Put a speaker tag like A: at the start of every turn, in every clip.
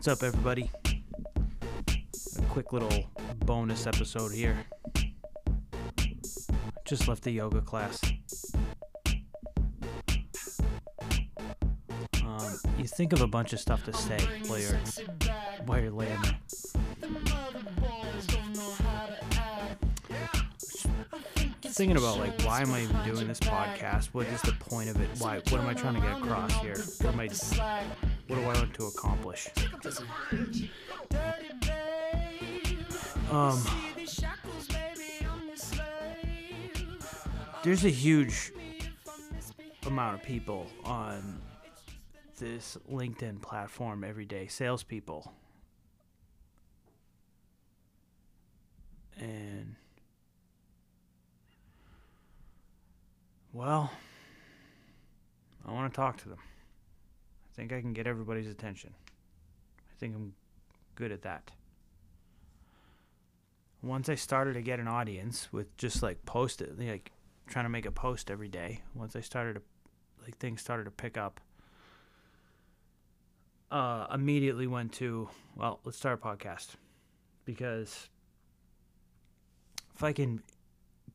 A: What's up, everybody? A quick little bonus episode here. Just left the yoga class. Um, you think of a bunch of stuff to say while you're while you're laying there. Thinking about like why am I even doing this podcast? What is the point of it? Why? What am I trying to get across here? What am I? What do I want to accomplish? Um, there's a huge amount of people on this LinkedIn platform every day, salespeople. And, well, I want to talk to them. I think I can get everybody's attention. I think I'm good at that. Once I started to get an audience with just like post it, like trying to make a post every day. Once I started to, like things started to pick up. Uh, immediately went to well, let's start a podcast because if I can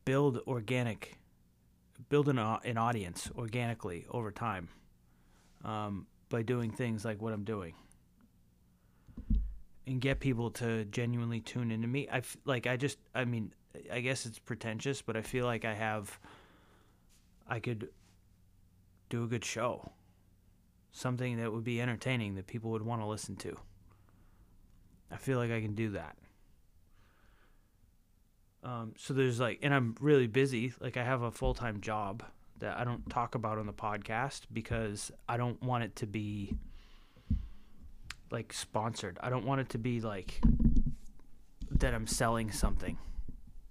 A: build organic, build an, an audience organically over time, um, by doing things like what I'm doing and get people to genuinely tune into me. I f- like I just I mean I guess it's pretentious, but I feel like I have I could do a good show. Something that would be entertaining that people would want to listen to. I feel like I can do that. Um, so there's like, and I'm really busy. Like I have a full time job that I don't talk about on the podcast because I don't want it to be like sponsored. I don't want it to be like that I'm selling something.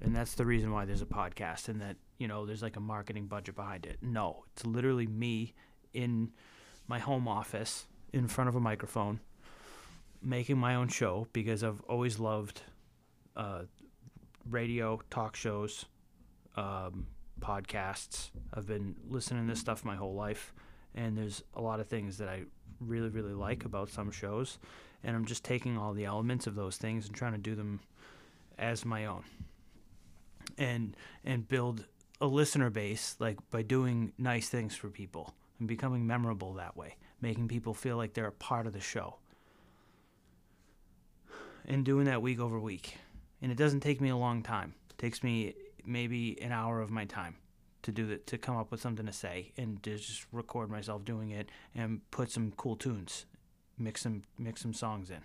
A: And that's the reason why there's a podcast and that, you know, there's like a marketing budget behind it. No, it's literally me in my home office in front of a microphone making my own show because I've always loved uh, radio, talk shows, um, podcasts. I've been listening to this stuff my whole life, and there's a lot of things that I really, really like about some shows, and I'm just taking all the elements of those things and trying to do them as my own, and and build a listener base like by doing nice things for people and becoming memorable that way, making people feel like they're a part of the show, and doing that week over week. And it doesn't take me a long time. It takes me maybe an hour of my time to do that to come up with something to say and to just record myself doing it and put some cool tunes mix some mix some songs in.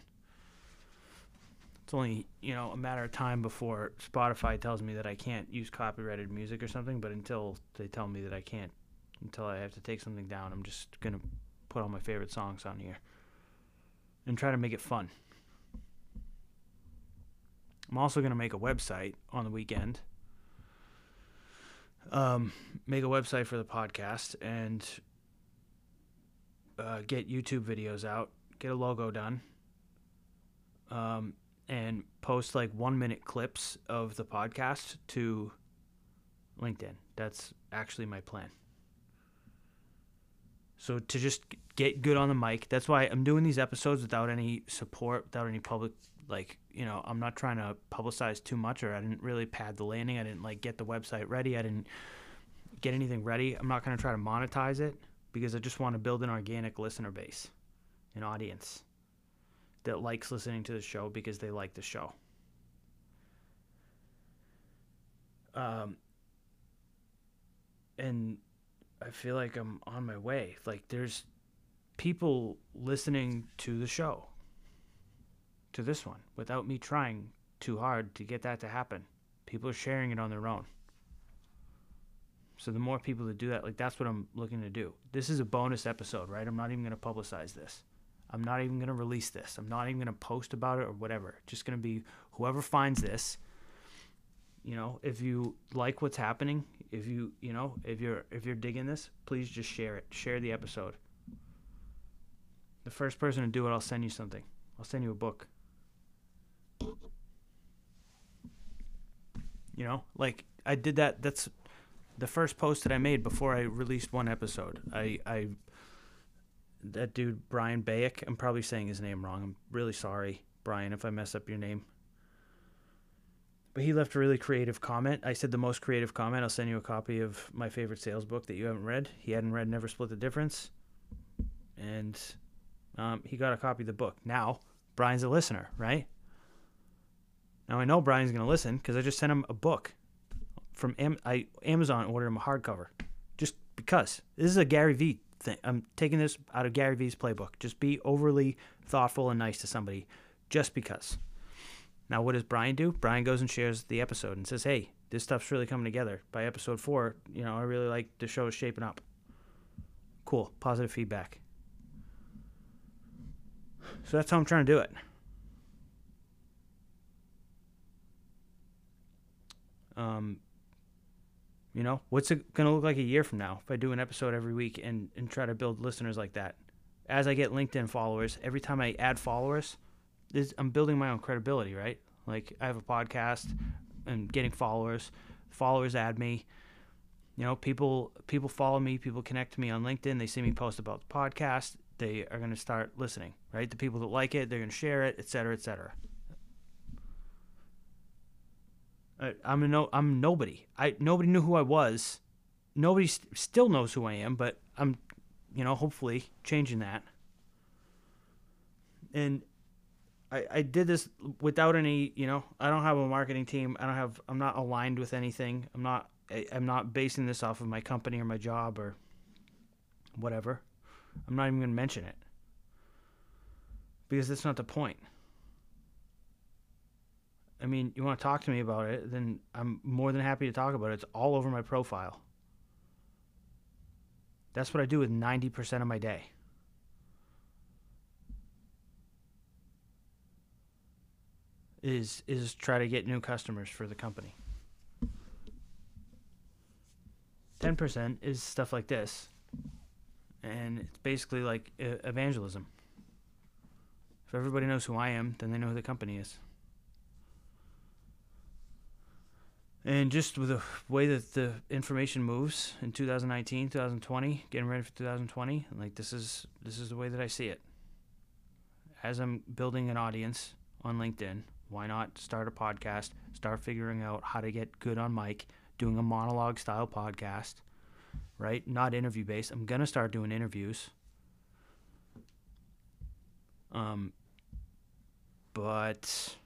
A: It's only you know a matter of time before spotify tells me that i can't use copyrighted music or something but until they tell me that i can't until i have to take something down i'm just gonna put all my favorite songs on here and try to make it fun. I'm also gonna make a website on the weekend um, make a website for the podcast and uh, get YouTube videos out, get a logo done, um, and post like one minute clips of the podcast to LinkedIn. That's actually my plan. So to just get good on the mic, that's why I'm doing these episodes without any support, without any public like you know i'm not trying to publicize too much or i didn't really pad the landing. I didn't like get the website ready. I didn't get anything ready. I'm not going to try to monetize it because i just want to build an organic listener base an audience that likes listening to the show because they like the show. Um and i feel like i'm on my way. Like there's people listening to the show to this one without me trying too hard to get that to happen. People are sharing it on their own. So the more people that do that, like that's what I'm looking to do. This is a bonus episode, right? I'm not even going to publicize this. I'm not even going to release this. I'm not even going to post about it or whatever. Just going to be whoever finds this. You know, if you like what's happening, if you, you know, if you're if you're digging this, please just share it. Share the episode. The first person to do it, I'll send you something. I'll send you a book. You know, like I did that. That's the first post that I made before I released one episode. I I that dude Brian Bayek. I'm probably saying his name wrong. I'm really sorry, Brian, if I mess up your name. But he left a really creative comment. I said the most creative comment. I'll send you a copy of my favorite sales book that you haven't read. He hadn't read Never Split the Difference, and um, he got a copy of the book. Now Brian's a listener, right? Now I know Brian's gonna listen because I just sent him a book from Am- I Amazon. Ordered him a hardcover, just because this is a Gary Vee thing. I'm taking this out of Gary Vee's playbook. Just be overly thoughtful and nice to somebody, just because. Now, what does Brian do? Brian goes and shares the episode and says, "Hey, this stuff's really coming together." By episode four, you know, I really like the show is shaping up. Cool, positive feedback. So that's how I'm trying to do it. Um, you know, what's it going to look like a year from now if I do an episode every week and, and try to build listeners like that? As I get LinkedIn followers, every time I add followers, this, I'm building my own credibility, right? Like I have a podcast and getting followers. Followers add me. You know, people people follow me, people connect to me on LinkedIn, they see me post about the podcast, they are going to start listening, right? The people that like it, they're going to share it, et cetera, et cetera. I'm a no, I'm nobody. I nobody knew who I was. Nobody st- still knows who I am, but I'm, you know, hopefully changing that. And I, I did this without any, you know, I don't have a marketing team. I don't have, I'm not aligned with anything. I'm not, I, I'm not basing this off of my company or my job or whatever. I'm not even going to mention it because that's not the point. I mean, you want to talk to me about it, then I'm more than happy to talk about it. It's all over my profile. That's what I do with 90% of my day. Is is try to get new customers for the company. 10% is stuff like this. And it's basically like evangelism. If everybody knows who I am, then they know who the company is. And just with the way that the information moves in 2019, 2020, getting ready for 2020, like this is this is the way that I see it. As I'm building an audience on LinkedIn, why not start a podcast, start figuring out how to get good on mic, doing a monologue style podcast, right? Not interview based. I'm going to start doing interviews. Um but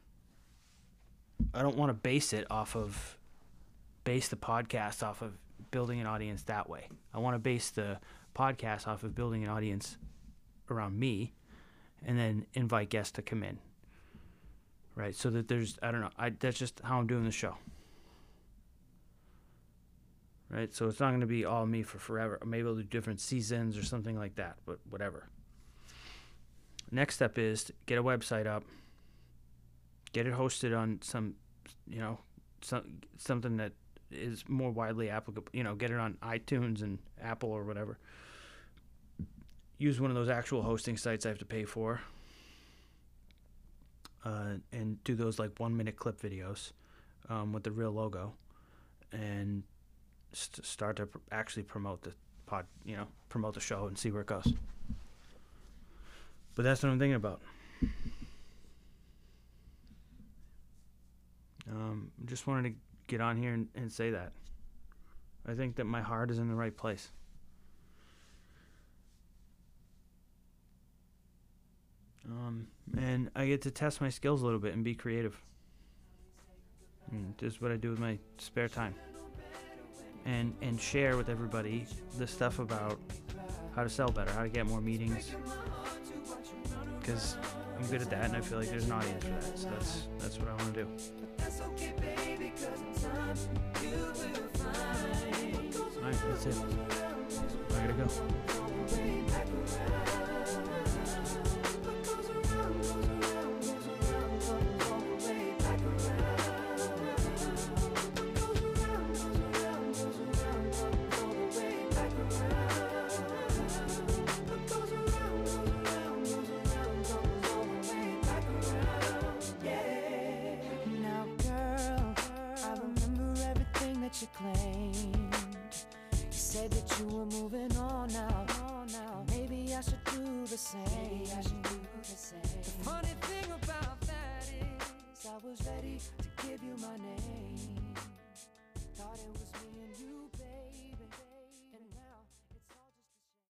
A: I don't want to base it off of base the podcast off of building an audience that way. I want to base the podcast off of building an audience around me and then invite guests to come in. Right? So that there's I don't know, I that's just how I'm doing the show. Right? So it's not going to be all me for forever. Maybe I'll do different seasons or something like that, but whatever. Next step is get a website up. Get it hosted on some, you know, some something that is more widely applicable. You know, get it on iTunes and Apple or whatever. Use one of those actual hosting sites I have to pay for. Uh, and do those like one minute clip videos um, with the real logo and st- start to pr- actually promote the pod, you know, promote the show and see where it goes. But that's what I'm thinking about. Um, just wanted to get on here and, and say that. I think that my heart is in the right place. Um, and I get to test my skills a little bit and be creative. And just what I do with my spare time. And and share with everybody the stuff about how to sell better, how to get more meetings. Because I'm good at that, and I feel like there's an audience for that. So that's that's what I want to do. Alright, that's it. I gotta go.
B: mind. You said that you were moving on now. Maybe I should do the same. Maybe I should do the same. The funny thing about that is, I was ready to give you my name. Thought it was me and you.